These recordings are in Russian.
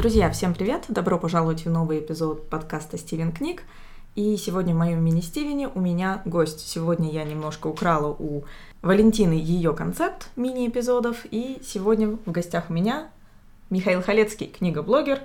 Друзья, всем привет! Добро пожаловать в новый эпизод подкаста «Стивен книг». И сегодня в моем мини-Стивене у меня гость. Сегодня я немножко украла у Валентины ее концепт мини-эпизодов. И сегодня в гостях у меня Михаил Халецкий, книга-блогер,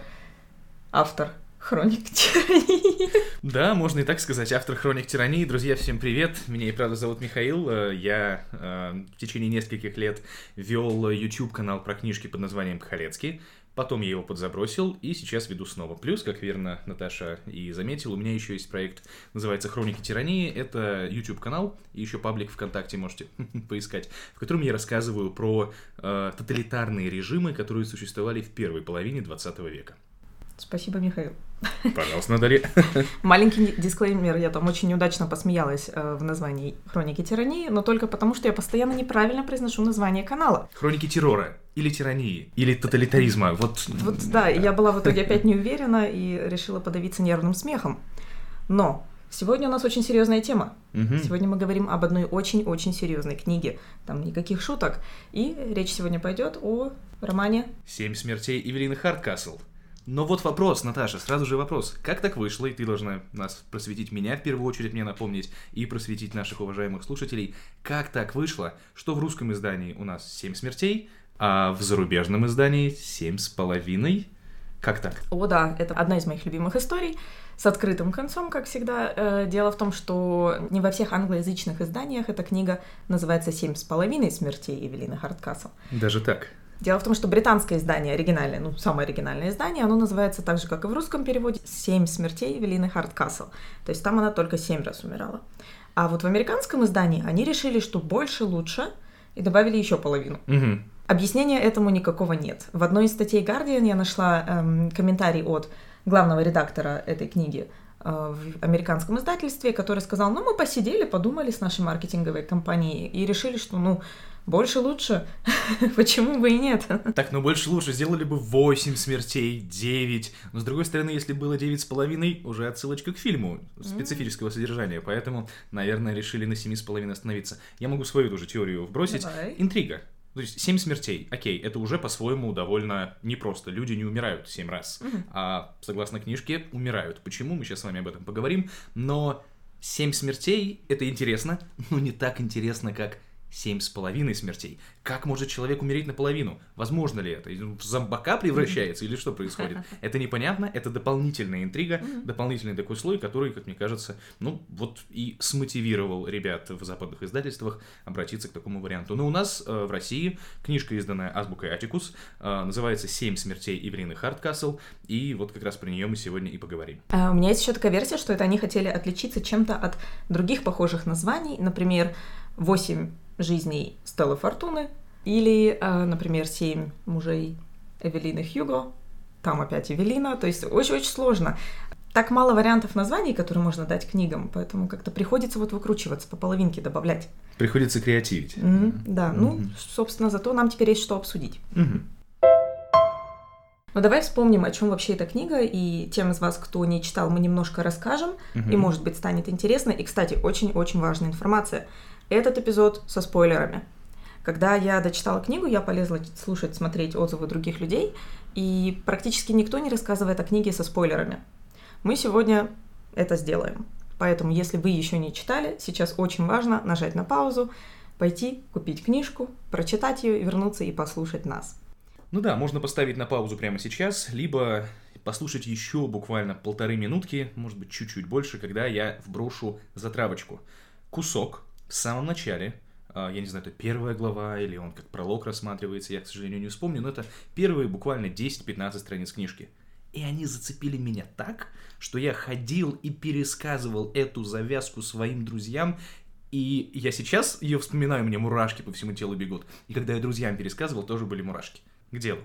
автор Хроник тирании. Да, можно и так сказать. Автор Хроник тирании. Друзья, всем привет. Меня и правда зовут Михаил. Э, я э, в течение нескольких лет вел YouTube канал про книжки под названием Халецкий. Потом я его подзабросил и сейчас веду снова. Плюс, как верно Наташа и заметила, у меня еще есть проект, называется «Хроники тирании». Это YouTube-канал и еще паблик ВКонтакте можете поискать, в котором я рассказываю про э, тоталитарные режимы, которые существовали в первой половине 20 века. Спасибо, Михаил. Пожалуйста, Наталья. Маленький дисклеймер, я там очень неудачно посмеялась э, в названии «Хроники тирании», но только потому, что я постоянно неправильно произношу название канала. «Хроники террора» или тирании, или тоталитаризма, вот... Вот, да, я была в итоге опять не уверена и решила подавиться нервным смехом. Но Сегодня у нас очень серьезная тема. Угу. Сегодня мы говорим об одной очень-очень серьезной книге. Там никаких шуток. И речь сегодня пойдет о романе «Семь смертей Эвелины Хардкасл». Но вот вопрос, Наташа, сразу же вопрос. Как так вышло, и ты должна нас просветить меня, в первую очередь мне напомнить, и просветить наших уважаемых слушателей, как так вышло, что в русском издании у нас семь смертей, а в зарубежном издании семь с половиной? Как так? О, да, это одна из моих любимых историй с открытым концом, как всегда. Э, дело в том, что не во всех англоязычных изданиях эта книга называется «Семь с половиной смертей» Эвелины Хардкасл. Даже так? Дело в том, что британское издание, оригинальное, ну, самое оригинальное издание, оно называется так же, как и в русском переводе, «Семь смертей Эвелины Хардкасл». То есть там она только семь раз умирала. А вот в американском издании они решили, что больше лучше, и добавили еще половину. Угу. Объяснения этому никакого нет. В одной из статей Guardian я нашла эм, комментарий от главного редактора этой книги э, в американском издательстве, который сказал, ну, мы посидели, подумали с нашей маркетинговой компанией и решили, что, ну, больше лучше. Почему бы и нет? Так, ну больше лучше. Сделали бы 8 смертей, 9. Но с другой стороны, если было 9 с половиной, уже отсылочка к фильму специфического содержания. Поэтому, наверное, решили на 7 с половиной остановиться. Я могу свою тоже теорию вбросить. Давай. Интрига. То есть 7 смертей, окей, это уже по-своему довольно непросто. Люди не умирают 7 раз, Мгм. а согласно книжке умирают. Почему? Мы сейчас с вами об этом поговорим. Но 7 смертей это интересно, но не так интересно, как семь с половиной смертей. Как может человек умереть наполовину? Возможно ли это? В зомбака превращается или что происходит? Это непонятно, это дополнительная интрига, дополнительный такой слой, который, как мне кажется, ну вот и смотивировал ребят в западных издательствах обратиться к такому варианту. Но у нас э, в России книжка, изданная азбукой Атикус, э, называется «Семь смертей Эвелины Хардкасл», и вот как раз про нее мы сегодня и поговорим. А, у меня есть еще такая версия, что это они хотели отличиться чем-то от других похожих названий. Например, «Восемь жизней Стеллы Фортуны» или, э, например, «Семь мужей Эвелины Хьюго». Там опять Эвелина. То есть очень-очень сложно. Так мало вариантов названий, которые можно дать книгам, поэтому как-то приходится вот выкручиваться, по половинке добавлять. Приходится креативить. Мгм, да, ну, Мгм. собственно, зато нам теперь есть что обсудить. Мгм. Но давай вспомним, о чем вообще эта книга, и тем из вас, кто не читал, мы немножко расскажем, Мгм. и, может быть, станет интересно. И, кстати, очень-очень важная информация. Этот эпизод со спойлерами. Когда я дочитала книгу, я полезла слушать, смотреть отзывы других людей, и практически никто не рассказывает о книге со спойлерами. Мы сегодня это сделаем. Поэтому, если вы еще не читали, сейчас очень важно нажать на паузу, пойти купить книжку, прочитать ее, вернуться и послушать нас. Ну да, можно поставить на паузу прямо сейчас, либо послушать еще буквально полторы минутки, может быть, чуть-чуть больше, когда я вброшу затравочку. Кусок в самом начале, а, я не знаю, это первая глава, или он как пролог рассматривается, я, к сожалению, не вспомню, но это первые буквально 10-15 страниц книжки. И они зацепили меня так, что я ходил и пересказывал эту завязку своим друзьям, и я сейчас ее вспоминаю, меня мурашки по всему телу бегут. И когда я друзьям пересказывал, тоже были мурашки. К делу.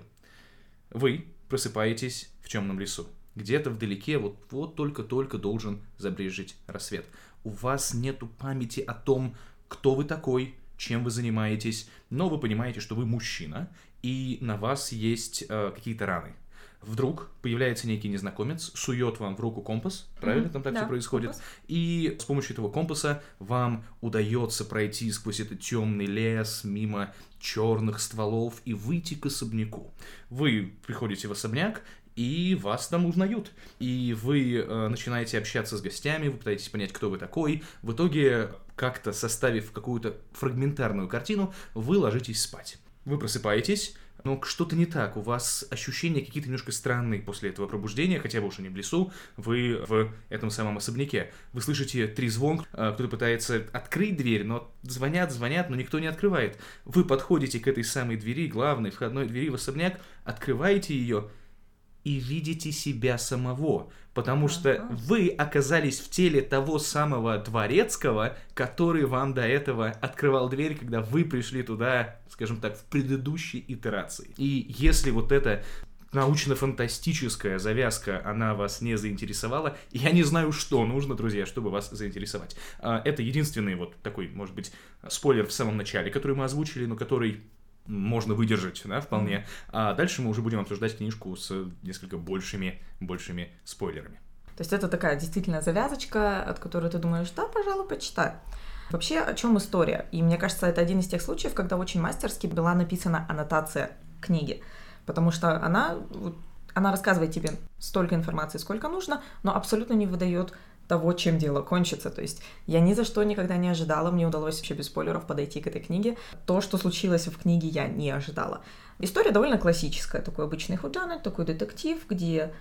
Вы просыпаетесь в темном лесу. Где-то вдалеке, вот, вот только-только должен забрежить рассвет. У вас нету памяти о том, кто вы такой, чем вы занимаетесь, но вы понимаете, что вы мужчина, и на вас есть э, какие-то раны. Вдруг появляется некий незнакомец, сует вам в руку компас, правильно Мгм, там так да, все происходит, компас. и с помощью этого компаса вам удается пройти сквозь этот темный лес, мимо черных стволов и выйти к особняку. Вы приходите в особняк, и вас там узнают. И вы э, начинаете общаться с гостями, вы пытаетесь понять, кто вы такой. В итоге, как-то составив какую-то фрагментарную картину, вы ложитесь спать. Вы просыпаетесь, но что-то не так, у вас ощущения какие-то немножко странные после этого пробуждения, хотя вы уже не в лесу, вы в этом самом особняке. Вы слышите три трезвон, а, кто-то пытается открыть дверь, но звонят, звонят, но никто не открывает. Вы подходите к этой самой двери, главной входной двери в особняк, открываете ее, и видите себя самого, потому что вы оказались в теле того самого дворецкого, который вам до этого открывал дверь, когда вы пришли туда, скажем так, в предыдущей итерации. И если вот эта научно-фантастическая завязка, она вас не заинтересовала, я не знаю, что нужно, друзья, чтобы вас заинтересовать. А, это единственный вот такой, может быть, спойлер в самом начале, который мы озвучили, но который можно выдержать, да, вполне. А дальше мы уже будем обсуждать книжку с несколько большими, большими спойлерами. То есть это такая действительно завязочка, от которой ты думаешь, да, пожалуй, почитай. Вообще, о чем история? И мне кажется, это один из тех случаев, когда очень мастерски была написана аннотация книги. Потому что она, она рассказывает тебе столько информации, сколько нужно, но абсолютно не выдает того, чем дело кончится. То есть я ни за что никогда не ожидала, мне удалось вообще без спойлеров подойти к этой книге. То, что случилось в книге, я не ожидала. История довольно классическая, такой обычный худанет, такой детектив, где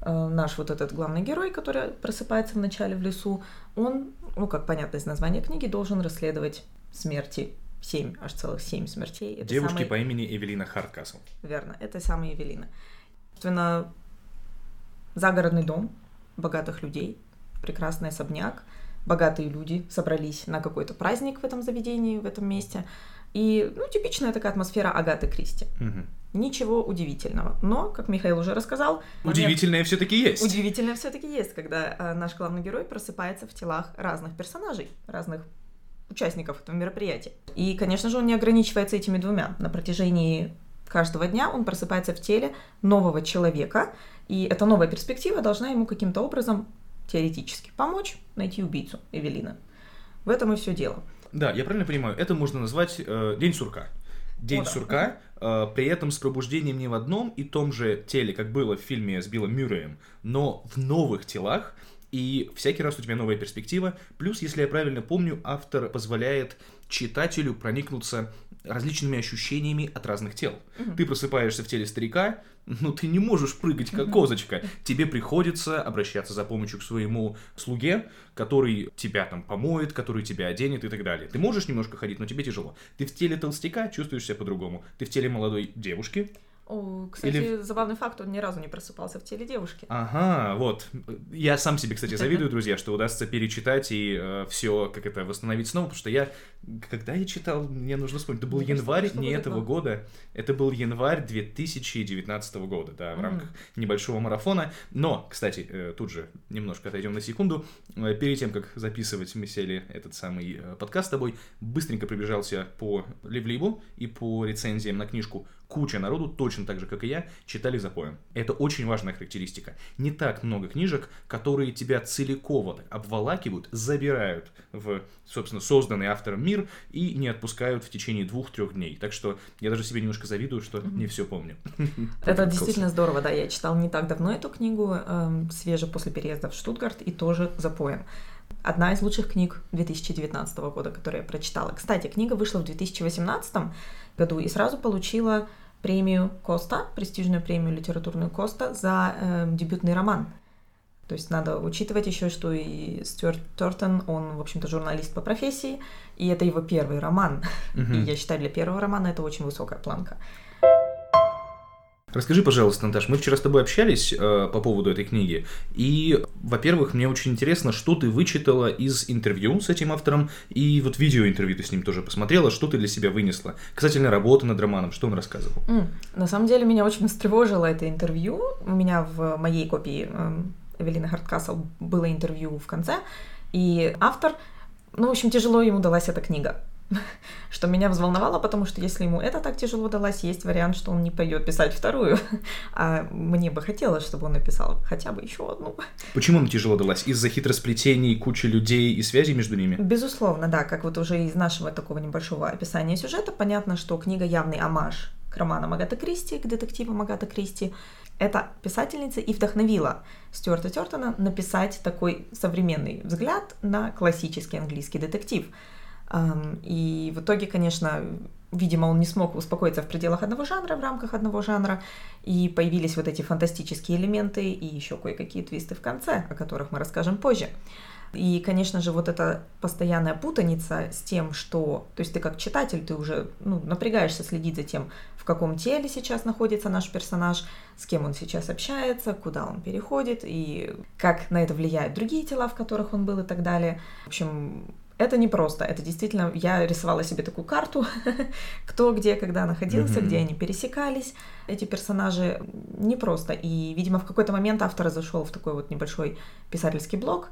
э, наш вот этот главный герой, который просыпается в начале в лесу, он, ну, как понятно из названия книги, должен расследовать смерти семь, аж целых семь смертей. Это Девушки самый... по имени Эвелина Харткасл. Верно, это самая Эвелина. Собственно, загородный дом богатых людей, прекрасный особняк, богатые люди собрались на какой-то праздник в этом заведении, в этом месте. И, ну, типичная такая атмосфера Агаты Кристи. Угу. Ничего удивительного. Но, как Михаил уже рассказал... Удивительное момент... все-таки есть. Удивительное все-таки есть, когда э, наш главный герой просыпается в телах разных персонажей, разных участников этого мероприятия. И, конечно же, он не ограничивается этими двумя. На протяжении каждого дня он просыпается в теле нового человека, и эта новая перспектива должна ему каким-то образом теоретически помочь найти убийцу Эвелина. В этом и все дело. Да, я правильно понимаю, это можно назвать э, день сурка. День О, да. сурка, э, при этом с пробуждением не в одном и том же теле, как было в фильме с Биллом Мюрреем, но в новых телах, и всякий раз у тебя новая перспектива. Плюс, если я правильно помню, автор позволяет читателю проникнуться различными ощущениями от разных тел. Угу. Ты просыпаешься в теле старика, но ты не можешь прыгать как козочка. Тебе приходится обращаться за помощью к своему слуге, который тебя там помоет, который тебя оденет и так далее. Ты можешь немножко ходить, но тебе тяжело. Ты в теле толстяка чувствуешь себя по-другому. Ты в теле молодой девушки о, кстати, Или... забавный факт, он ни разу не просыпался в теле девушки. Ага, вот. Я сам себе, кстати, завидую, друзья, что удастся перечитать и э, все как это восстановить снова, потому что я, когда я читал, мне нужно вспомнить, это был ну, январь не этого года, это был январь 2019 года, да, в mm. рамках небольшого марафона. Но, кстати, э, тут же немножко отойдем на секунду. Э, перед тем, как записывать мы сели этот самый э, подкаст с тобой, быстренько пробежался по Ливлибу и по рецензиям на книжку куча народу, точно так же, как и я, читали запоем. Это очень важная характеристика. Не так много книжек, которые тебя целиком обволакивают, забирают в, собственно, созданный автором мир и не отпускают в течение двух-трех дней. Так что я даже себе немножко завидую, что mm-hmm. не все помню. Это действительно здорово, да. Я читал не так давно эту книгу, эм, свеже после переезда в Штутгарт, и тоже запоем. Одна из лучших книг 2019 года, которую я прочитала. Кстати, книга вышла в 2018 году и сразу получила премию Коста, престижную премию литературную Коста за э, дебютный роман. То есть надо учитывать еще, что и Стюарт Тортон, он, в общем-то, журналист по профессии, и это его первый роман. Mm-hmm. И я считаю, для первого романа это очень высокая планка. Расскажи, пожалуйста, Наташ, мы вчера с тобой общались э, по поводу этой книги, и, во-первых, мне очень интересно, что ты вычитала из интервью с этим автором, и вот видеоинтервью ты с ним тоже посмотрела, что ты для себя вынесла? Касательно работы над романом, что он рассказывал? Mm, на самом деле, меня очень встревожило это интервью. У меня в моей копии э, Эвелины Харткасл было интервью в конце, и автор, ну, в общем, тяжело ему далась эта книга. что меня взволновало, потому что если ему это так тяжело далось, есть вариант, что он не пойдет писать вторую. А мне бы хотелось, чтобы он написал хотя бы еще одну. Почему он тяжело далась? Из-за хитросплетений, кучи людей и связей между ними? Безусловно, да. Как вот уже из нашего такого небольшого описания сюжета, понятно, что книга явный амаш к романам Агаты Кристи, к детективам Агаты Кристи. Эта писательница и вдохновила Стюарта Тертона написать такой современный взгляд на классический английский детектив. И в итоге, конечно, видимо, он не смог успокоиться в пределах одного жанра, в рамках одного жанра, и появились вот эти фантастические элементы и еще кое-какие твисты в конце, о которых мы расскажем позже. И, конечно же, вот эта постоянная путаница с тем, что... То есть ты как читатель, ты уже ну, напрягаешься следить за тем, в каком теле сейчас находится наш персонаж, с кем он сейчас общается, куда он переходит, и как на это влияют другие тела, в которых он был и так далее. В общем, это не просто, это действительно, я рисовала себе такую карту, кто где, когда находился, mm-hmm. где они пересекались, эти персонажи непросто. И, видимо, в какой-то момент автор зашел в такой вот небольшой писательский блог,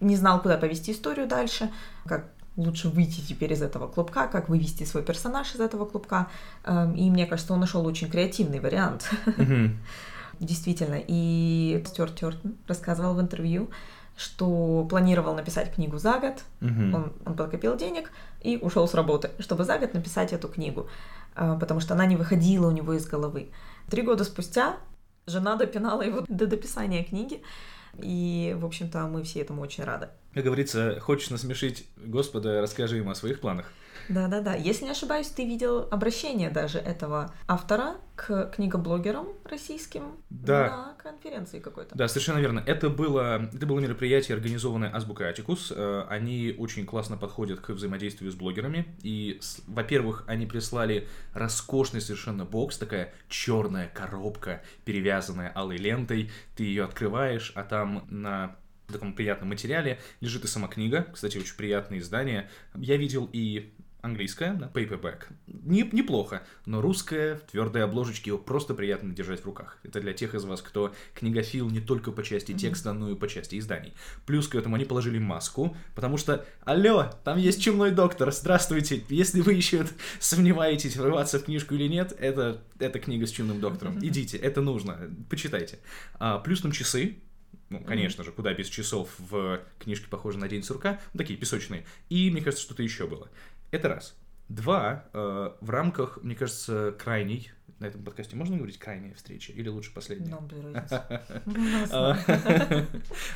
не знал, куда повести историю дальше, как лучше выйти теперь из этого клубка, как вывести свой персонаж из этого клубка. Эм, и мне кажется, он нашел очень креативный вариант. Mm-hmm. Действительно. И Стюарт Тёртон рассказывал в интервью, что планировал написать книгу за год. Mm-hmm. Он, он подкопил денег и ушел с работы, чтобы за год написать эту книгу, э, потому что она не выходила у него из головы. Три года спустя жена допинала его до дописания книги. И, в общем-то, мы все этому очень рады. Как говорится, хочешь насмешить Господа, расскажи ему о своих планах. Да-да-да. Если не ошибаюсь, ты видел обращение даже этого автора к книгоблогерам российским да. на конференции какой-то. Да, совершенно верно. Это было, это было мероприятие, организованное Азбука Атикус. Э, они очень классно подходят к взаимодействию с блогерами. И, во-первых, они прислали роскошный совершенно бокс, такая черная коробка, перевязанная алой лентой. Ты ее открываешь, а там на таком приятном материале лежит и сама книга. Кстати, очень приятное издание. Я видел и английская, да, paperback. Не, неплохо, но русская в твердой обложечке его просто приятно держать в руках. Это для тех из вас, кто книгофил не только по части текста, но и по части изданий. Плюс к этому они положили маску, потому что, алло, там есть чумной доктор, здравствуйте. Если вы еще сомневаетесь, врываться в книжку или нет, это, это книга с чумным доктором. Идите, это нужно, почитайте. А, плюс там часы, ну, конечно же, куда без часов в книжке похожи на День сурка, ну, такие песочные. И, мне кажется, что-то еще было. Это раз. Два, э, в рамках, мне кажется, крайней на этом подкасте можно говорить крайняя встреча или лучше последняя? А,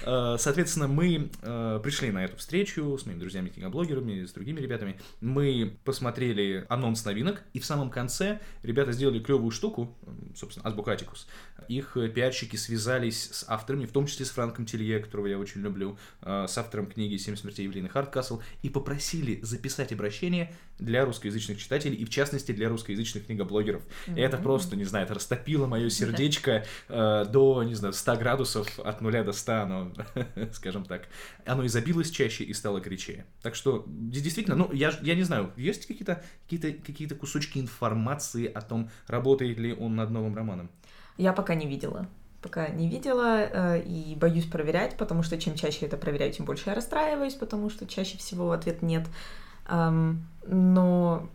а, соответственно, мы э, пришли на эту встречу с моими друзьями книgoблогерами, с другими ребятами. Мы посмотрели анонс новинок, и в самом конце ребята сделали клевую штуку, собственно, Азбукатикус. Их пиарщики связались с авторами, в том числе с Франком Телье, которого я очень люблю, с автором книги «Семь смертей Евлины Хардкасл», и попросили записать обращение для русскоязычных читателей, и в частности для русскоязычных книгоблогеров. Mm-hmm. И это просто, не знаю, это растопило мое сердечко э, до, не знаю, 100 градусов от нуля до 100, но, скажем так. Оно и забилось чаще и стало горячее. Так что, действительно, ну, я, я не знаю, есть какие-то какие какие кусочки информации о том, работает ли он над новым романом? Я пока не видела пока не видела э, и боюсь проверять, потому что чем чаще я это проверяю, тем больше я расстраиваюсь, потому что чаще всего ответ нет. Но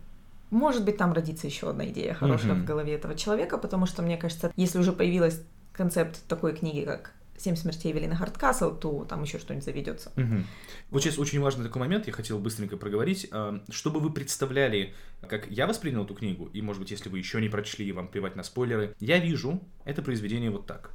может быть, там родится еще одна идея хорошая mm-hmm. в голове этого человека, потому что, мне кажется, если уже появилась концепт такой книги, как «Семь смертей Эвелины Хардкасл», то там еще что-нибудь заведется. Угу. Вот сейчас очень важный такой момент, я хотел быстренько проговорить. А, чтобы вы представляли, как я воспринял эту книгу, и, может быть, если вы еще не прочли, и вам плевать на спойлеры, я вижу это произведение вот так.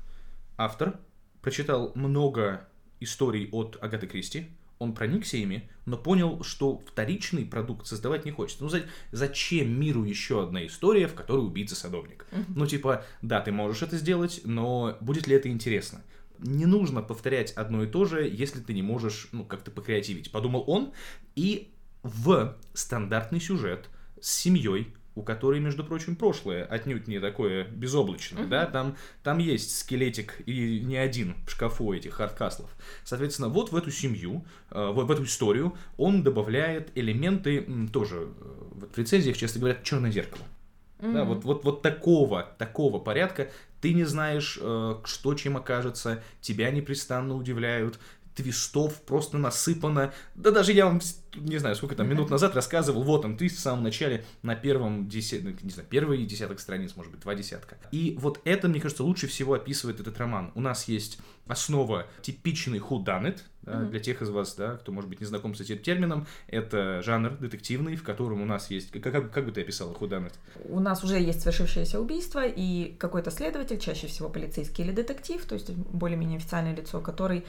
Автор прочитал много историй от Агаты Кристи, он проникся ими, но понял, что вторичный продукт создавать не хочет. Ну, зачем миру еще одна история, в которой убийца садовник? Mm-hmm. Ну, типа, да, ты можешь это сделать, но будет ли это интересно? Не нужно повторять одно и то же, если ты не можешь, ну, как-то покреативить. Подумал он, и в стандартный сюжет с семьей, у которой, между прочим, прошлое отнюдь не такое безоблачное, uh-huh. да, там, там есть скелетик и не один в шкафу этих хардкаслов. Соответственно, вот в эту семью, э, в, в эту историю он добавляет элементы, тоже э, вот в рецензиях часто говорят «черное зеркало». Mm-hmm. Да, вот, вот, вот такого, такого порядка ты не знаешь, э, что чем окажется, тебя непрестанно удивляют, твистов просто насыпано. Да даже я вам, не знаю, сколько там минут назад рассказывал, вот он твист в самом начале на первом десятке, не знаю, первый десяток страниц, может быть, два десятка. И вот это, мне кажется, лучше всего описывает этот роман. У нас есть основа типичный whodunit, да, mm-hmm. для тех из вас, да, кто, может быть, не знаком с этим термином, это жанр детективный, в котором у нас есть... Как, как, как бы ты описала whodunit? У нас уже есть совершившееся убийство, и какой-то следователь, чаще всего полицейский или детектив, то есть более-менее официальное лицо, который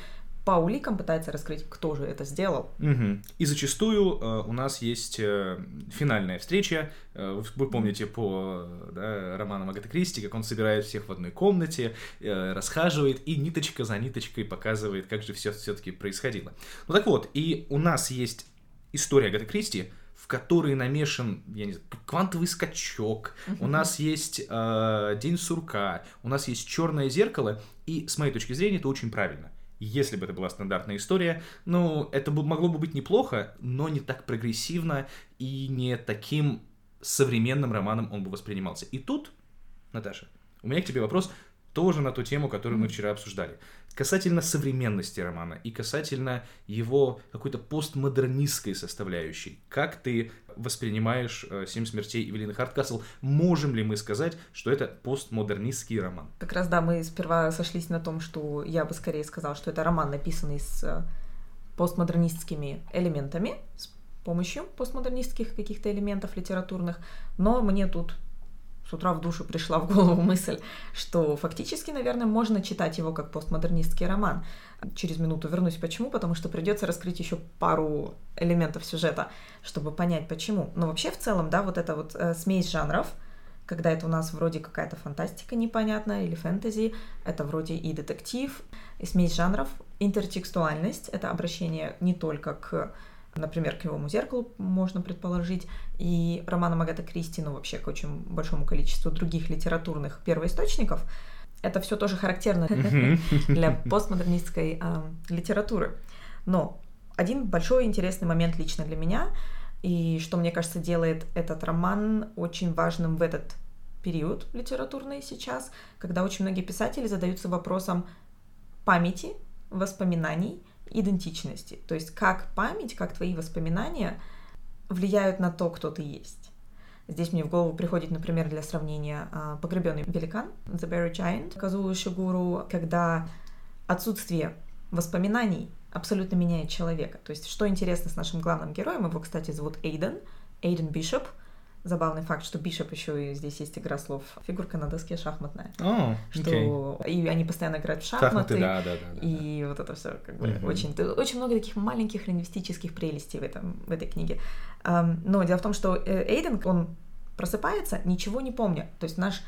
по уликам пытается раскрыть, кто же это сделал. Угу. И зачастую э, у нас есть э, финальная встреча. Э, вы помните по да, романам Агаты Кристи, как он собирает всех в одной комнате, э, расхаживает и ниточка за ниточкой показывает, как же все все-таки происходило. Ну так вот, и у нас есть история Агаты Кристи, в которой намешан, я не знаю, квантовый скачок, uh-huh. у нас есть э, День сурка, у нас есть черное зеркало, и с моей точки зрения это очень правильно если бы это была стандартная история, ну, это бы, могло бы быть неплохо, но не так прогрессивно и не таким современным романом он бы воспринимался. И тут, Наташа, у меня к тебе вопрос тоже на ту тему, которую мы вчера обсуждали. Касательно современности романа и касательно его какой-то постмодернистской составляющей. Как ты воспринимаешь э, «Семь смертей» Эвелины Хардкасл? Можем ли мы сказать, что это постмодернистский роман? Как раз, да, мы сперва сошлись на том, что я бы скорее сказал, что это роман, написанный с э, постмодернистскими элементами, с помощью постмодернистских каких-то элементов литературных, но мне тут с утра в душу пришла в голову мысль, что фактически, наверное, можно читать его как постмодернистский роман. Через минуту вернусь. Почему, потому что придется раскрыть еще пару элементов сюжета, чтобы понять почему. Но вообще в целом, да, вот эта вот э, смесь жанров, когда это у нас вроде какая-то фантастика непонятная или фэнтези, это вроде и детектив, и смесь жанров, интертекстуальность, это обращение не только к например, к его зеркалу можно предположить, и романом Агата Кристи, ну вообще к очень большому количеству других литературных первоисточников, это все тоже характерно для постмодернистской э, литературы. Но один большой интересный момент лично для меня, и что, мне кажется, делает этот роман очень важным в этот период литературный сейчас, когда очень многие писатели задаются вопросом памяти, воспоминаний идентичности. То есть как память, как твои воспоминания влияют на то, кто ты есть. Здесь мне в голову приходит, например, для сравнения а, «Погребенный великан» The Buried Giant Казуо Шигуру, когда отсутствие воспоминаний абсолютно меняет человека. То есть, что интересно с нашим главным героем, его, кстати, зовут Эйден, Эйден Бишоп, забавный факт, что Бишоп еще и здесь есть игра слов. Фигурка на доске шахматная. Oh, что и они постоянно играют в шахматы. шахматы да, да, да, да, и вот это все как бы uh-huh. очень очень много таких маленьких лингвистических прелестей в этом в этой книге. Но дело в том, что э, Эйден он просыпается ничего не помня. То есть наш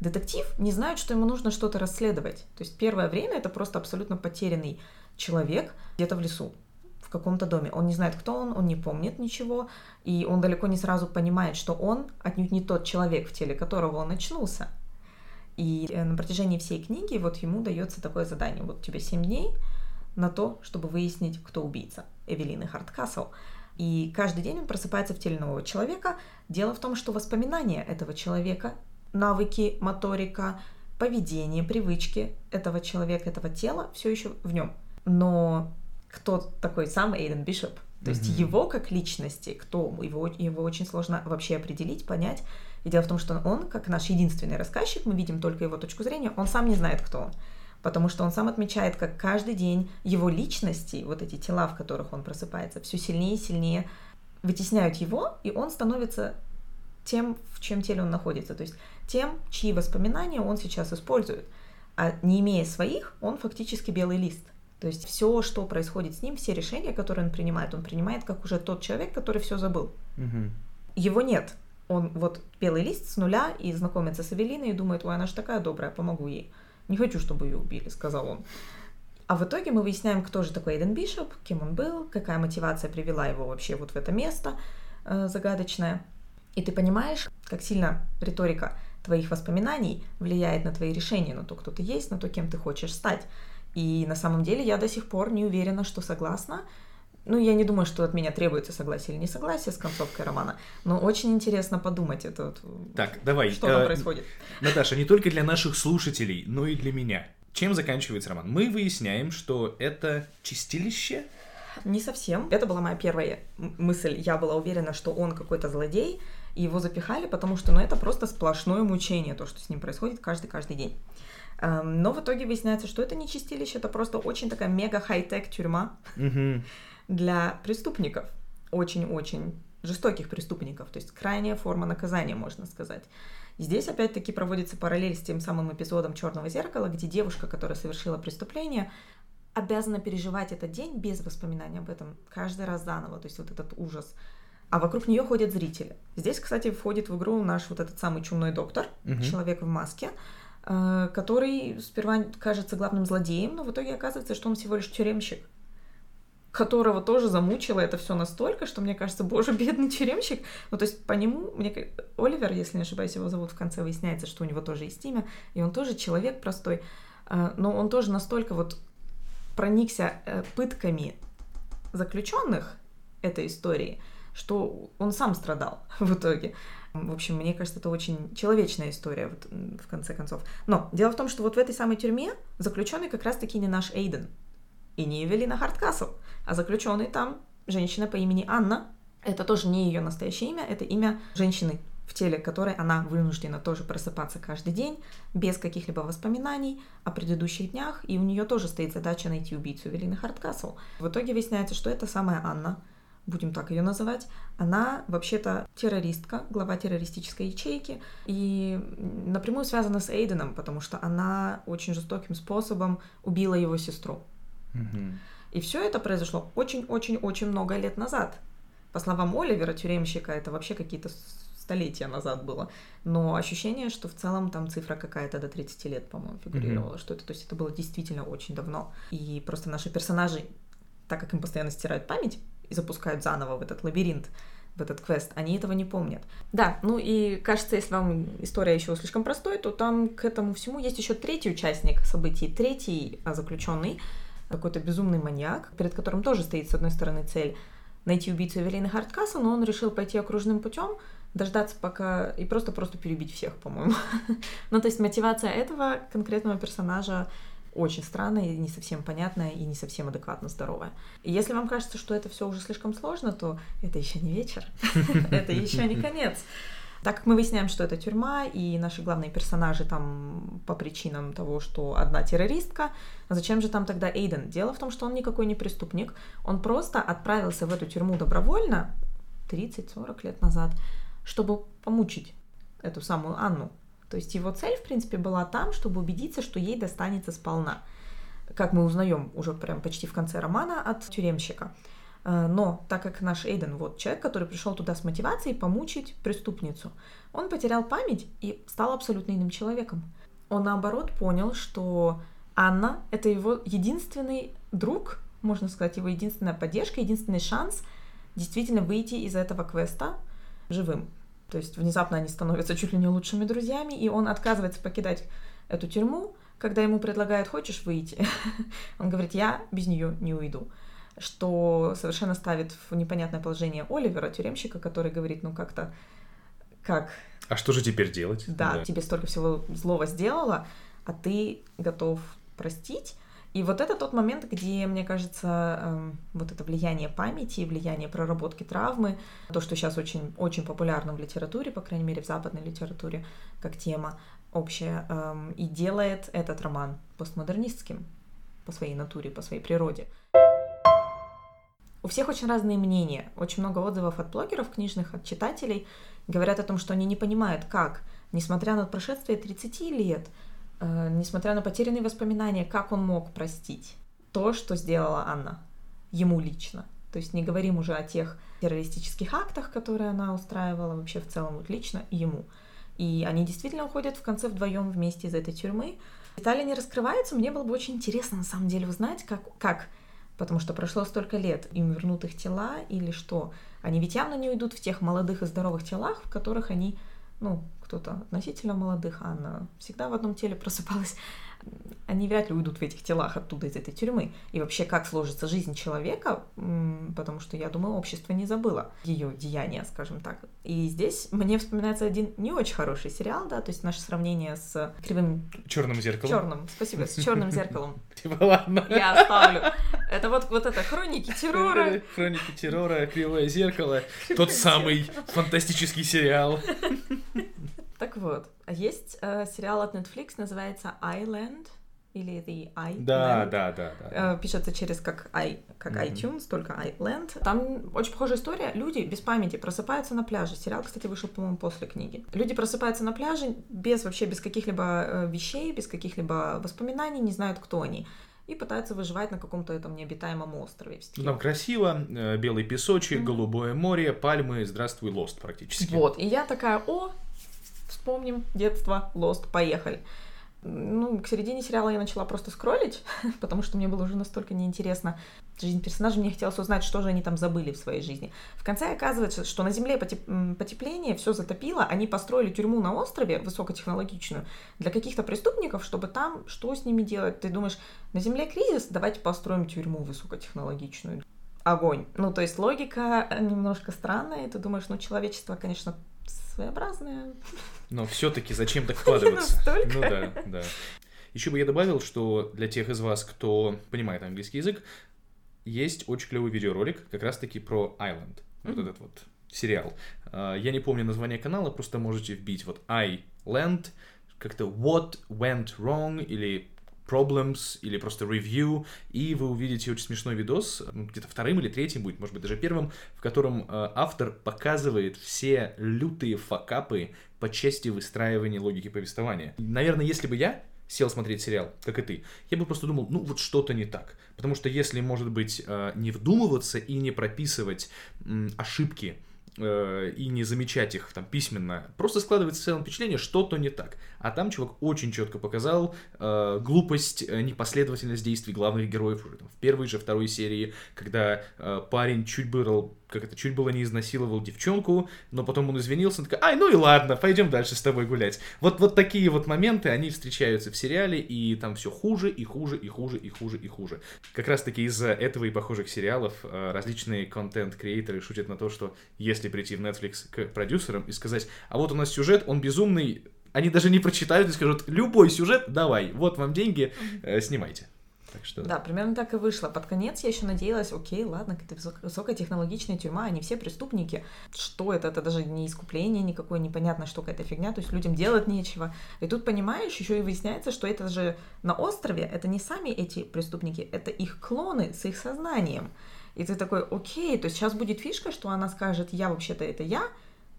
детектив не знает, что ему нужно что-то расследовать. То есть первое время это просто абсолютно потерянный человек где-то в лесу в каком-то доме. Он не знает, кто он, он не помнит ничего, и он далеко не сразу понимает, что он отнюдь не тот человек, в теле которого он очнулся. И э, на протяжении всей книги вот ему дается такое задание. Вот тебе 7 дней на то, чтобы выяснить, кто убийца Эвелины Хардкасл. И каждый день он просыпается в теле нового человека. Дело в том, что воспоминания этого человека, навыки, моторика, поведение, привычки этого человека, этого тела все еще в нем. Но кто такой сам Эйден Бишоп. То есть mm-hmm. его как личности, кто его, его очень сложно вообще определить, понять. И дело в том, что он, как наш единственный рассказчик, мы видим только его точку зрения, он сам не знает, кто он. Потому что он сам отмечает, как каждый день его личности, вот эти тела, в которых он просыпается, все сильнее и сильнее вытесняют его, и он становится тем, в чем теле он находится. То есть тем, чьи воспоминания он сейчас использует. А не имея своих, он фактически белый лист – то есть все, что происходит с ним, все решения, которые он принимает, он принимает как уже тот человек, который все забыл. Угу. Его нет. Он вот белый лист с нуля и знакомится с Эвелиной и думает, ой, она же такая добрая, помогу ей. Не хочу, чтобы ее убили, сказал он. А в итоге мы выясняем, кто же такой Эйден Бишоп, кем он был, какая мотивация привела его вообще вот в это место э, загадочное. И ты понимаешь, как сильно риторика твоих воспоминаний влияет на твои решения, на то, кто ты есть, на то, кем ты хочешь стать. И на самом деле я до сих пор не уверена, что согласна. Ну, я не думаю, что от меня требуется согласие или несогласие с концовкой романа, но очень интересно подумать это. Вот, так, давай. Что там э, происходит. Наташа, не только для наших слушателей, но и для меня. Чем заканчивается роман? Мы выясняем, что это чистилище. Не совсем. Это была моя первая мысль. Я была уверена, что он какой-то злодей, и его запихали, потому что ну, это просто сплошное мучение, то, что с ним происходит каждый-каждый день. Но в итоге выясняется, что это не чистилище, это просто очень такая мега хай-тек тюрьма Угу. для преступников. Очень-очень жестоких преступников, то есть крайняя форма наказания, можно сказать. Здесь опять-таки проводится параллель с тем самым эпизодом Черного зеркала, где девушка, которая совершила преступление, обязана переживать этот день без воспоминаний об этом каждый раз заново, то есть вот этот ужас. А вокруг нее ходят зрители. Здесь, кстати, входит в игру наш вот этот самый чумной доктор, Мгм. человек в маске, который сперва кажется главным злодеем, но в итоге оказывается, что он всего лишь тюремщик, которого тоже замучило это все настолько, что мне кажется, боже, бедный тюремщик. Ну, то есть по нему, мне Оливер, если не ошибаюсь, его зовут, в конце выясняется, что у него тоже есть имя, и он тоже человек простой, э, но он тоже настолько вот проникся э, пытками заключенных этой истории, что он сам страдал в итоге. В общем, мне кажется, это очень человечная история вот, в конце концов. Но дело в том, что вот в этой самой тюрьме заключенный как раз-таки не наш Эйден и не Эвелина Харткасл, а заключенный там женщина по имени Анна. Это тоже не ее настоящее имя, это имя женщины, в теле которой она вынуждена тоже просыпаться каждый день, без каких-либо воспоминаний о предыдущих днях, и у нее тоже стоит задача найти убийцу Эвелины Харткасл. В итоге выясняется, что это самая Анна, будем так ее называть, она вообще-то террористка, глава террористической ячейки, и напрямую связана с Эйденом, потому что она очень жестоким способом убила его сестру. Мгм. И все это произошло очень-очень-очень много лет назад. По словам Оливера, тюремщика, это вообще какие-то столетия назад было. Но ощущение, что в целом там цифра какая-то до 30 лет, по-моему, фигурировала, что это, то есть это было действительно очень давно. И просто наши персонажи, так как им постоянно стирают память и запускают заново в этот лабиринт, в этот квест, они этого не помнят. Да, ну и кажется, если вам история еще слишком простой, то там к этому всему есть еще третий участник событий, третий а, заключенный, какой-то безумный маньяк, перед которым тоже стоит, с одной стороны, цель найти убийцу Эвелины Харткасл, но он решил пойти окружным путем, дождаться пока и просто-просто перебить всех, по-моему. ну, то есть мотивация этого конкретного персонажа очень странная и не совсем понятная и не совсем адекватно здоровая. И если вам кажется, что это все уже слишком сложно, то это еще не вечер, это еще не конец. Так как мы выясняем, что это тюрьма, и наши главные персонажи там по причинам того, что одна террористка, зачем же там тогда Эйден? Дело в том, что он никакой не преступник, он просто отправился в эту тюрьму добровольно 30-40 лет назад, чтобы помучить эту самую Анну. То есть его цель, в принципе, была там, чтобы убедиться, что ей достанется сполна. Как мы узнаем уже прям почти в конце романа от тюремщика. Э, Но так как наш Эйден, вот человек, который пришел туда с мотивацией помучить преступницу, он потерял память и стал абсолютно иным человеком. Он наоборот понял, что Анна — это его единственный друг, можно сказать, его единственная поддержка, единственный шанс действительно выйти из этого квеста живым. То есть внезапно они становятся чуть ли не лучшими друзьями, и он отказывается покидать эту тюрьму, когда ему предлагают, хочешь выйти? Он говорит, я без нее не уйду. Что совершенно ставит в непонятное положение Оливера, тюремщика, который говорит, ну как-то, как, А что же теперь делать? да, тебе столько всего злого сделала, а ты готов простить. И вот это тот момент, где, мне кажется, эм, вот это влияние памяти, влияние проработки травмы, то, что сейчас очень, очень популярно в литературе, по крайней мере, в западной литературе, как тема общая, эм, и делает этот роман постмодернистским по своей натуре, по своей природе. У всех очень разные мнения. Очень много отзывов от блогеров книжных, от читателей говорят о том, что они не понимают, как, несмотря на прошествие 30 лет, э, несмотря на потерянные воспоминания, как он мог простить то, что сделала Анна ему лично. То есть не говорим уже о тех террористических актах, которые она устраивала вообще в целом вот лично ему. И они действительно уходят в конце вдвоем вместе из этой тюрьмы. Детали не раскрываются, мне было бы очень интересно на самом деле узнать, как, как потому что прошло столько лет, им вернут их тела или что. Они ведь явно не уйдут в тех молодых и здоровых телах, в которых они ну, кто-то относительно молодых, а она всегда в одном теле просыпалась они вряд ли уйдут в этих телах оттуда, из этой тюрьмы. И вообще, как сложится жизнь человека, потому что, я думаю, общество не забыло ее деяния, скажем так. И здесь мне вспоминается один не очень хороший сериал, да, то есть наше сравнение с кривым... Черным зеркалом. Черным, спасибо, с черным зеркалом. Типа, ладно. Я оставлю. Это вот, вот это хроники террора. Хроники террора, кривое зеркало. Тот самый фантастический сериал. Вот, есть э, сериал от Netflix, называется Island или The Island. Да, да, да, да. Э, пишется через как, I, как mm-hmm. iTunes, только Island. Там очень похожая история. Люди без памяти просыпаются на пляже. Сериал, кстати, вышел, по-моему, после книги. Люди просыпаются на пляже без вообще без каких-либо э, вещей, без каких-либо воспоминаний, не знают, кто они и пытаются выживать на каком-то этом необитаемом острове. Ну, там красиво, э, белый песочек, mm-hmm. голубое море, пальмы, здравствуй, лост практически. Вот, и я такая, о, вспомним детство, Lost, поехали. Ну, к середине сериала я начала просто скроллить, потому что мне было уже настолько неинтересно жизнь персонажей, мне хотелось узнать, что же они там забыли в своей жизни. В конце оказывается, что на Земле потепление, все затопило, они построили тюрьму на острове высокотехнологичную для каких-то преступников, чтобы там что с ними делать. Ты думаешь, на Земле кризис, давайте построим тюрьму высокотехнологичную. Огонь. Ну, то есть логика немножко странная, и ты думаешь, ну, человечество, конечно, своеобразное. Но все-таки зачем так вкладываться? Ну да, да. Еще бы я добавил, что для тех из вас, кто понимает английский язык, есть очень клевый видеоролик как раз-таки про Island. Mm-hmm. Вот этот вот сериал. А, я не помню название канала, просто можете вбить вот Island, как-то What Went Wrong или problems или просто review, и вы увидите очень смешной видос, где-то вторым или третьим будет, может быть, даже первым, в котором э, автор показывает все лютые факапы по части выстраивания логики повествования. Наверное, если бы я сел смотреть сериал, как и ты, я бы просто думал, ну вот что-то не так. Потому что если, может быть, э, не вдумываться и не прописывать ошибки Э, и не замечать их там письменно, просто складывается в целом впечатление, что-то не так. А там чувак очень четко показал э, глупость, э, непоследовательность действий главных героев уже там, в первой же второй серии, когда э, парень чуть был как это, чуть было не изнасиловал девчонку, но потом он извинился, он такой, ай, ну и ладно, пойдем дальше с тобой гулять. Вот, вот такие вот моменты, они встречаются в сериале, и там все хуже, и хуже, и хуже, и хуже, и хуже. Как раз таки из-за этого и похожих сериалов э, различные контент-креаторы шутят на то, что если прийти в Netflix к продюсерам и сказать, а вот у нас сюжет, он безумный, они даже не прочитают и скажут, любой сюжет, давай, вот вам деньги, э, снимайте. Так что... Да, примерно так и вышло. Под конец я еще надеялась, окей, ладно, какая-то высокотехнологичная тюрьма, они все преступники. Что это? Это даже не искупление никакое, непонятно, что какая-то фигня, то есть людям делать нечего. И тут, понимаешь, еще и выясняется, что это же на острове, это не сами эти преступники, это их клоны с их сознанием. И ты такой, окей, то есть сейчас будет фишка, что она скажет, я вообще-то это я,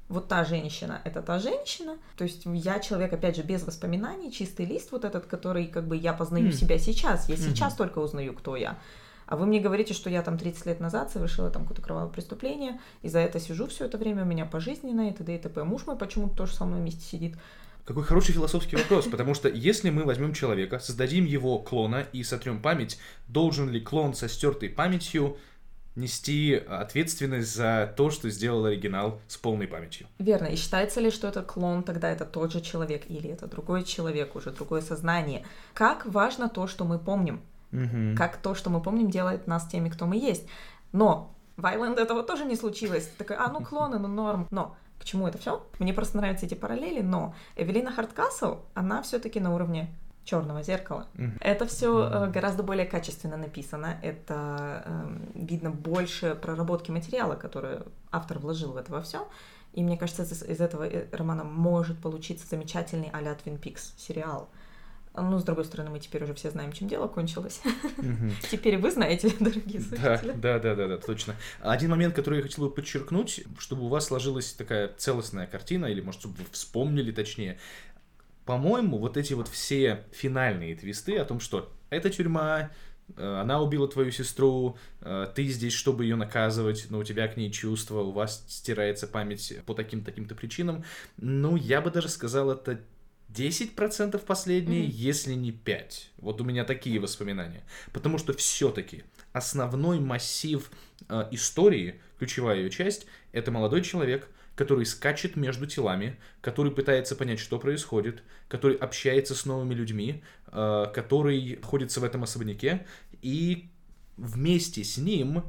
вот та женщина, это та женщина. То есть я человек, опять же, без воспоминаний, чистый лист вот этот, который как бы я познаю mm. себя сейчас. Я mm-hmm. сейчас только узнаю, кто я. А вы мне говорите, что я там 30 лет назад совершила там какое-то кровавое преступление, и за это сижу все это время, у меня пожизненно, и т.д. и т.п. Муж мой почему-то тоже со мной вместе сидит. Какой хороший философский вопрос, потому что если мы возьмем человека, создадим его клона и сотрем память, должен ли клон со стертой памятью нести ответственность за то, что сделал оригинал с полной памятью. Верно. И считается ли, что это клон, тогда это тот же человек или это другой человек, уже другое сознание? Как важно то, что мы помним? Угу. Как то, что мы помним, делает нас теми, кто мы есть. Но в Island этого тоже не случилось. Такой, а, ну клоны, ну норм. Но к чему это все? Мне просто нравятся эти параллели, но Эвелина Хардкасл, она все-таки на уровне черного зеркала. Mm-hmm. Это все э, гораздо более качественно написано. Это э, видно больше проработки материала, который автор вложил в это во все. И мне кажется, из, из этого э, романа может получиться замечательный а-ля Twin Peaks сериал. Ну, с другой стороны, мы теперь уже все знаем, чем дело кончилось. Теперь вы знаете, дорогие слушатели. Да, да, да, да, точно. Один момент, который я хотел бы подчеркнуть, чтобы у вас сложилась такая целостная картина, или, может, чтобы вы вспомнили точнее, по-моему, вот эти вот все финальные твисты о том, что эта тюрьма, э, она убила твою сестру, э, ты здесь, чтобы ее наказывать, но у тебя к ней чувства, у вас стирается память по таким-таким-то причинам. Ну, я бы даже сказал, это 10% последние, mm-hmm. если не 5. Вот у меня такие воспоминания. Потому что все-таки основной массив э, истории, ключевая ее часть, это молодой человек, который скачет между телами, который пытается понять, что происходит, который общается с новыми людьми, э, который находится в этом особняке, и вместе с ним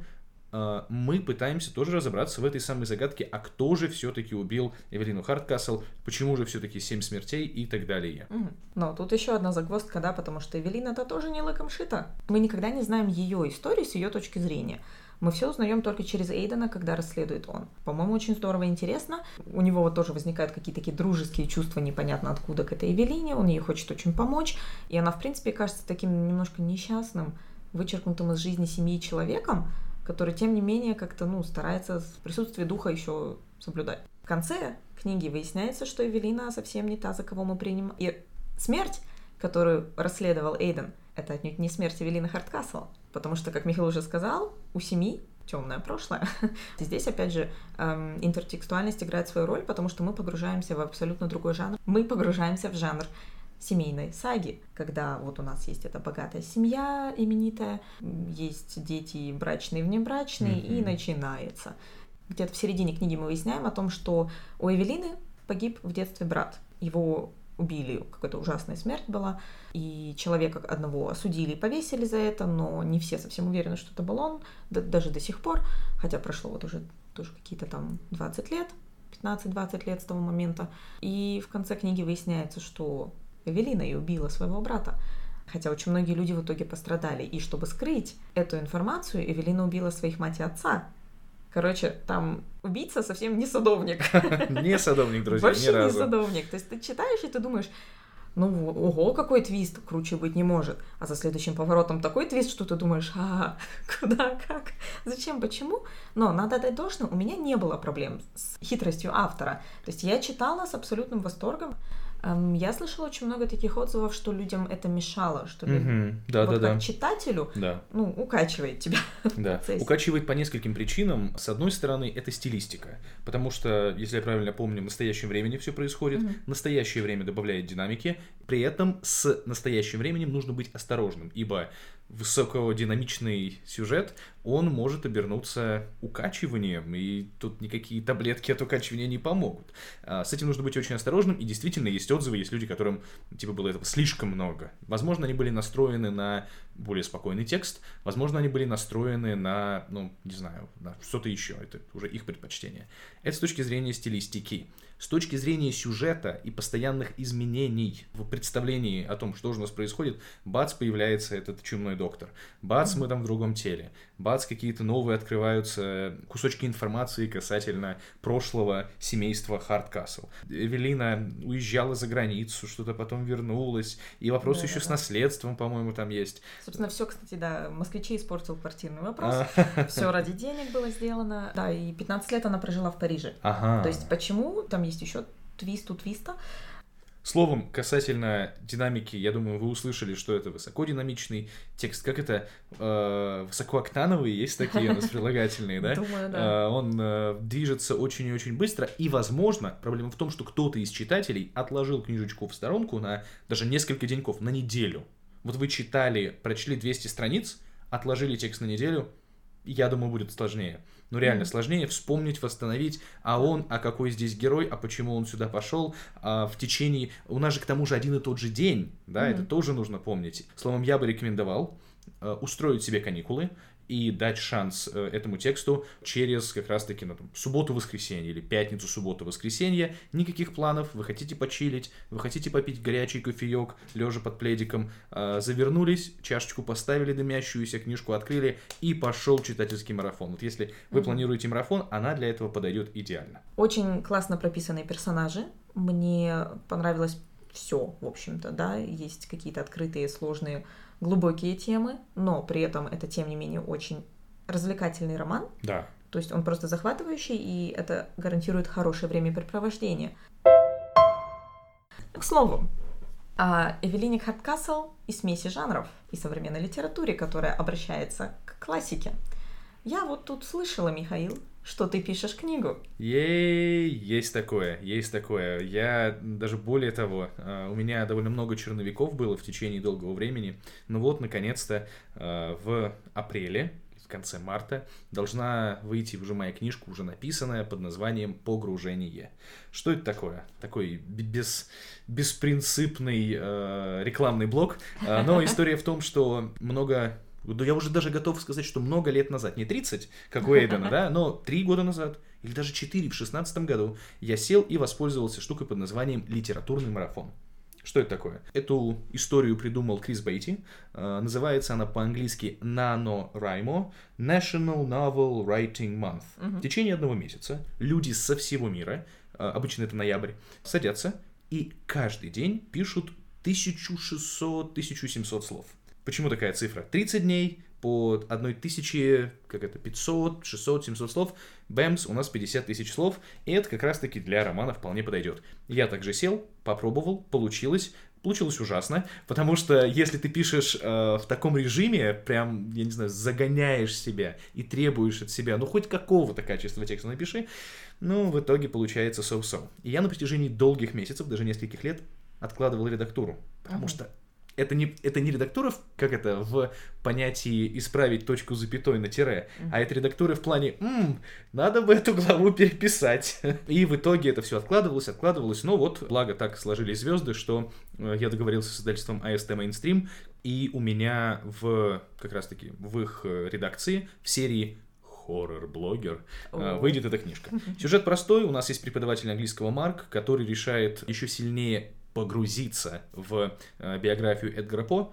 э, мы пытаемся тоже разобраться в этой самой загадке, а кто же все-таки убил Эвелину Харткасл, почему же все-таки семь смертей и так далее. Но тут еще одна загвоздка, да, потому что Эвелина это тоже не лыком шита. Мы никогда не знаем ее историю с ее точки зрения. Мы все узнаем только через Эйдена, когда расследует он. По-моему, очень здорово и интересно. У него вот тоже возникают какие-то такие дружеские чувства, непонятно откуда к этой Эвелине. Он ей хочет очень помочь. И она, в принципе, кажется таким немножко несчастным, вычеркнутым из жизни семьи человеком, который, тем не менее, как-то, ну, старается в присутствии духа еще соблюдать. В конце книги выясняется, что Эвелина совсем не та, за кого мы примем. И смерть, которую расследовал Эйден, это отнюдь не смерть Эвелины Харткасл. Потому что, как Михаил уже сказал, у семьи темное прошлое. Здесь, опять же, эм, интертекстуальность играет свою роль, потому что мы погружаемся в абсолютно другой жанр. Мы погружаемся в жанр семейной саги, когда вот у нас есть эта богатая семья именитая, есть дети брачные и внебрачные, mm-hmm. и начинается. Где-то в середине книги мы выясняем о том, что у Эвелины погиб в детстве брат. Его убили, какая-то ужасная смерть была, и человека одного осудили и повесили за это, но не все совсем уверены, что это был он, даже до сих пор, хотя прошло вот уже тоже какие-то там 20 лет, 15-20 лет с того момента, и в конце книги выясняется, что Эвелина и убила своего брата. Хотя очень многие люди в итоге пострадали. И чтобы скрыть эту информацию, Эвелина убила своих мать и отца. Короче, там убийца совсем не садовник. Не садовник, друзья, Вообще ни разу. не садовник. То есть ты читаешь и ты думаешь, ну, ого, какой твист, круче быть не может. А за следующим поворотом такой твист, что ты думаешь, а, куда, как, зачем, почему? Но надо дать должное, у меня не было проблем с хитростью автора. То есть я читала с абсолютным восторгом. Я слышала очень много таких отзывов, что людям это мешало, что угу. да, вот да, как да. читателю, да. ну, укачивает тебя. Да, укачивает по нескольким причинам. С одной стороны, это стилистика, потому что, если я правильно помню, в настоящем времени все происходит, угу. настоящее время добавляет динамики, при этом с настоящим временем нужно быть осторожным, ибо высокодинамичный сюжет, он может обернуться укачиванием, и тут никакие таблетки от укачивания не помогут. А, с этим нужно быть очень осторожным, и действительно есть отзывы, есть люди, которым типа было этого слишком много. Возможно, они были настроены на более спокойный текст, возможно, они были настроены на, ну, не знаю, на что-то еще, это уже их предпочтение. Это с точки зрения стилистики. С точки зрения сюжета и постоянных изменений в представлении о том, что же у нас происходит, бац, появляется этот чумной доктор. Бац, мы там в другом теле. Бац, какие-то новые открываются кусочки информации касательно прошлого семейства Хардкасл. Эвелина уезжала за границу, что-то потом вернулась, и вопрос да, еще да, с наследством, по-моему, там есть. Собственно, все, кстати, да, москвичей испортил квартирный вопрос. Все ради денег было сделано. Да, и 15 лет она прожила в Париже. Ага. То есть почему? Там есть еще твист у твиста. Словом, касательно динамики, я думаю, вы услышали, что это высокодинамичный текст. Как это? Э, высокооктановые есть такие у нас прилагательные, да? Думаю, да. Э, он э, движется очень и очень быстро. И, возможно, проблема в том, что кто-то из читателей отложил книжечку в сторонку на даже несколько деньков, на неделю. Вот вы читали, прочли 200 страниц, отложили текст на неделю, я думаю, будет сложнее. Ну, реально mm. сложнее вспомнить, восстановить, а он, а какой здесь герой, а почему он сюда пошел, а в течение... У нас же к тому же один и тот же день, да, mm. это тоже нужно помнить. Словом, я бы рекомендовал э, устроить себе каникулы, и дать шанс э, этому тексту через как раз-таки ну, субботу-воскресенье или пятницу-субботу-воскресенье. Никаких планов, вы хотите почилить, вы хотите попить горячий кофеек, лежа под пледиком, э, завернулись, чашечку поставили дымящуюся, книжку открыли и пошел читательский марафон. Вот если вы mm-hmm. планируете марафон, она для этого подойдет идеально. Очень классно прописанные персонажи. Мне понравилось все, в общем-то, да, есть какие-то открытые, сложные глубокие темы, но при этом это, тем не менее, очень развлекательный роман. Да. То есть он просто захватывающий, и это гарантирует хорошее времяпрепровождение. К слову, о Эвелине Хардкасл и смеси жанров и современной литературе, которая обращается к классике. Я вот тут слышала, Михаил, что ты пишешь книгу. Ей, есть такое, есть такое. Я даже более того, а, у меня довольно много черновиков было в течение долгого времени. Но вот, наконец-то, а, в апреле, конце марта должна выйти уже моя книжка, уже написанная под названием «Погружение». Что это такое? Такой без, беспринципный э, рекламный блок. Но история в том, что много да я уже даже готов сказать, что много лет назад, не 30, как у Эйдена, да, но 3 года назад, или даже 4 в 16 году, я сел и воспользовался штукой под названием «Литературный марафон». Что это такое? Эту историю придумал Крис Бейти. Uh, называется она по-английски NaNoWriMo National Novel Writing Month. Uh-huh. В течение одного месяца люди со всего мира, uh, обычно это ноябрь, садятся и каждый день пишут 1600-1700 слов. Почему такая цифра? 30 дней по одной тысяче, как это, 500, 600, 700 слов. Бэмс, у нас 50 тысяч слов, и это как раз-таки для романа вполне подойдет. Я также сел, попробовал, получилось, Получилось ужасно, потому что если ты пишешь э, в таком режиме, прям, я не знаю, загоняешь себя и требуешь от себя, ну, хоть какого-то качества текста напиши, ну, в итоге получается so-so. И я на протяжении долгих месяцев, даже нескольких лет, откладывал редактуру, потому uh-huh. что это не, это не редактура, как это, в понятии исправить точку запятой на тире, mm-hmm. а это редактура в плане, м надо бы эту главу переписать. И в итоге это все откладывалось, откладывалось, но вот, благо так сложились звезды, что э, я договорился с издательством AST Mainstream, и у меня в, как раз-таки, в их э, редакции, в серии хоррор-блогер, oh. выйдет эта книжка. Сюжет простой, у нас есть преподаватель английского Марк, который решает еще сильнее погрузиться в э, биографию Эдгара По,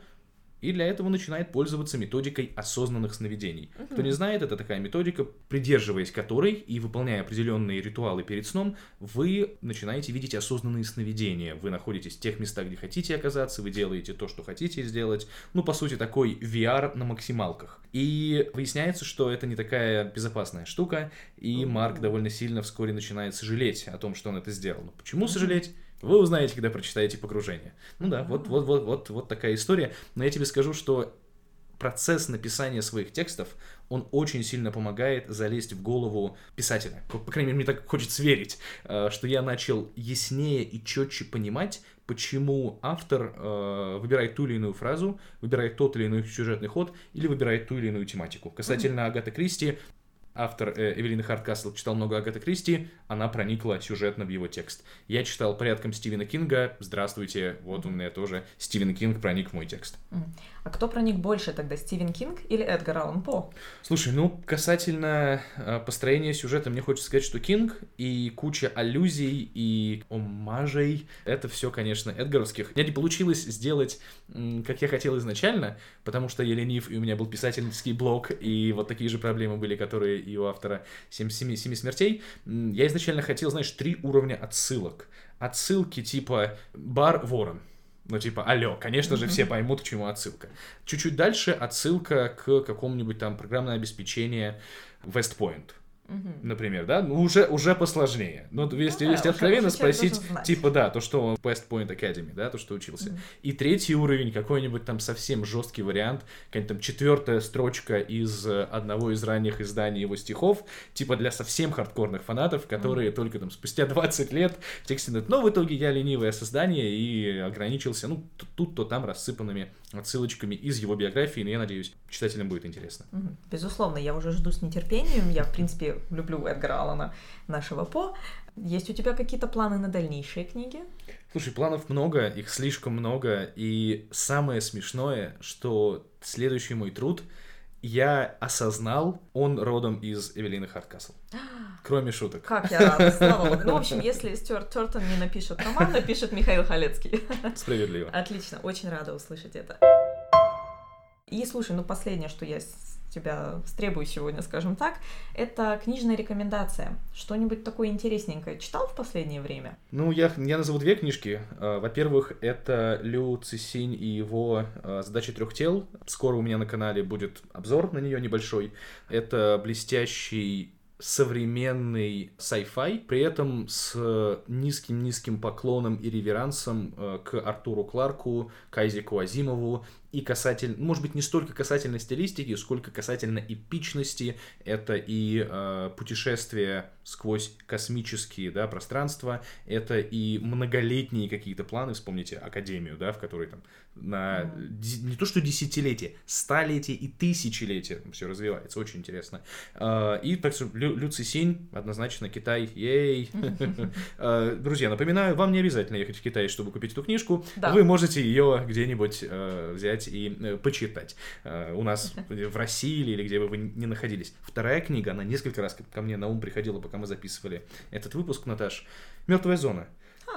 и для этого начинает пользоваться методикой осознанных сновидений. Угу. Кто не знает, это такая методика, придерживаясь которой и выполняя определенные ритуалы перед сном, вы начинаете видеть осознанные сновидения. Вы находитесь в тех местах, где хотите оказаться, вы делаете то, что хотите сделать. Ну, по сути, такой VR на максималках. И выясняется, что это не такая безопасная штука, и Марк довольно сильно вскоре начинает сожалеть о том, что он это сделал. Но почему сожалеть? Вы узнаете, когда прочитаете погружение. Ну да, вот, вот, вот, вот, вот такая история. Но я тебе скажу, что процесс написания своих текстов, он очень сильно помогает залезть в голову писателя. По крайней мере, мне так хочется верить, э, что я начал яснее и четче понимать, почему автор э, выбирает ту или иную фразу, выбирает тот или иной сюжетный ход или выбирает ту или иную тематику. Касательно. Агаты Кристи, автор э, Эвелины Хардкасл читал много Агаты Кристи, она проникла сюжетно в его текст. Я читал порядком Стивена Кинга, здравствуйте, вот у меня тоже Стивен Кинг проник в мой текст. А кто проник больше тогда, Стивен Кинг или Эдгар Аллан По? Слушай, ну, касательно э, построения сюжета, мне хочется сказать, что Кинг и куча аллюзий и омажей, это все, конечно, эдгаровских. У меня не получилось сделать, как я хотел изначально, потому что я ленив, и у меня был писательский блог, и вот такие же проблемы были, которые и у автора «Семь, семи, семи смертей», я изначально хотел, знаешь, три уровня отсылок. Отсылки типа «Бар Ворон», ну, типа, алло, конечно же, все поймут, к чему отсылка. Чуть-чуть дальше отсылка к какому-нибудь там программное обеспечение West Point угу. например, да, ну уже, уже посложнее. Но ну, если, ну, если откровенно спросить, типа, да, то, что West Point Academy, да, то, что учился. Угу. И третий уровень, какой-нибудь там совсем жесткий вариант, какая-нибудь там четвертая строчка из э, одного из ранних изданий его стихов, типа для совсем хардкорных фанатов, которые угу. только там спустя 20 лет в тексте но в итоге я ленивое создание и ограничился, ну, тут, то там рассыпанными отсылочками из его биографии, но я надеюсь, читателям будет интересно. Безусловно, я уже жду с нетерпением. Я, в принципе, люблю Эдгара Аллана, нашего По. Есть у тебя какие-то планы на дальнейшие книги? Слушай, планов много, их слишком много, и самое смешное, что следующий мой труд я осознал, он родом из Эвелины Хардкасл. Кроме шуток. Как я рада, слава богу. Ну, в общем, если Стюарт Тортон не напишет роман, напишет Михаил Халецкий. Справедливо. Отлично, очень рада услышать это. И слушай, ну последнее, что я тебя стребую сегодня, скажем так, это книжная рекомендация. Что-нибудь такое интересненькое читал в последнее время? Ну, я, я назову две книжки. А, во-первых, это Лю Цисинь и его а, «Задачи трех тел». Скоро у меня на канале будет обзор на нее небольшой. Это блестящий современный sci-fi, при этом с низким-низким поклоном и реверансом э, к Артуру Кларку, к Айзеку Азимову и касательно, может быть, не столько касательно стилистики, сколько касательно эпичности. Это и э, путешествия сквозь космические да, пространства, это и многолетние какие-то планы, вспомните Академию, да, в которой там на не то что десятилетия, столетия и тысячелетия все развивается, очень интересно. Э, и так что Лю, Люци Синь, однозначно Китай, ей. Э, друзья, напоминаю, вам не обязательно ехать в Китай, чтобы купить эту книжку, вы можете ее где-нибудь э, взять взять и э, почитать. Э, у нас в России или где бы вы ни находились. Вторая книга, она несколько раз ко мне на ум приходила, пока мы записывали этот выпуск, Наташ. «Мертвая зона».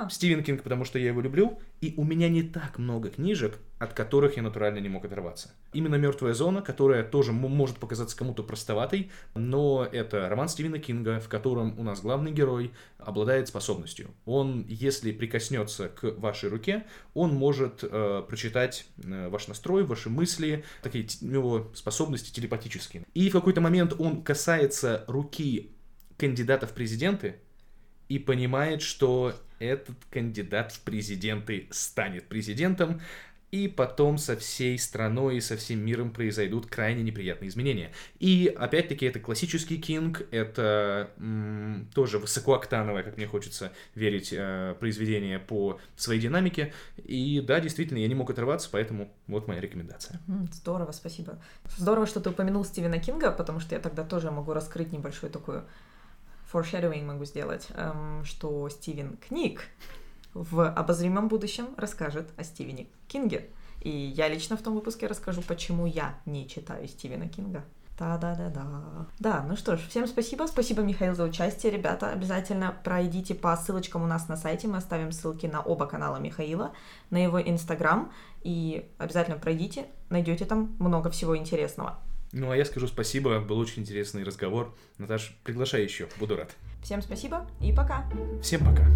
Стивен Кинг, потому что я его люблю, и у меня не так много книжек, от которых я натурально не мог оторваться. Именно «Мертвая зона», которая тоже может показаться кому-то простоватой, но это роман Стивена Кинга, в котором у нас главный герой обладает способностью. Он, если прикоснется к вашей руке, он может э, прочитать э, ваш настрой, ваши мысли, такие у него способности телепатические. И в какой-то момент он касается руки кандидата в президенты и понимает, что этот кандидат в президенты станет президентом, и потом со всей страной и со всем миром произойдут крайне неприятные изменения. И опять-таки это классический Кинг, это м, тоже высокооктановое, как мне хочется верить, э, произведение по своей динамике. И да, действительно, я не мог оторваться, поэтому вот моя рекомендация. Здорово, спасибо. Здорово, что ты упомянул Стивена Кинга, потому что я тогда тоже могу раскрыть небольшую такую foreshadowing могу сделать, эм, что Стивен Книг в обозримом будущем расскажет о Стивене Кинге. И я лично в том выпуске расскажу, почему я не читаю Стивена Кинга. Да-да-да-да. Да, ну что ж, всем спасибо. Спасибо, Михаил, за участие. Ребята, обязательно пройдите по ссылочкам у нас на сайте. Мы оставим ссылки на оба канала Михаила, на его инстаграм. И обязательно пройдите, найдете там много всего интересного. Ну, а я скажу спасибо, был очень интересный разговор. Наташ, приглашай еще, буду рад. Всем спасибо и пока. Всем пока.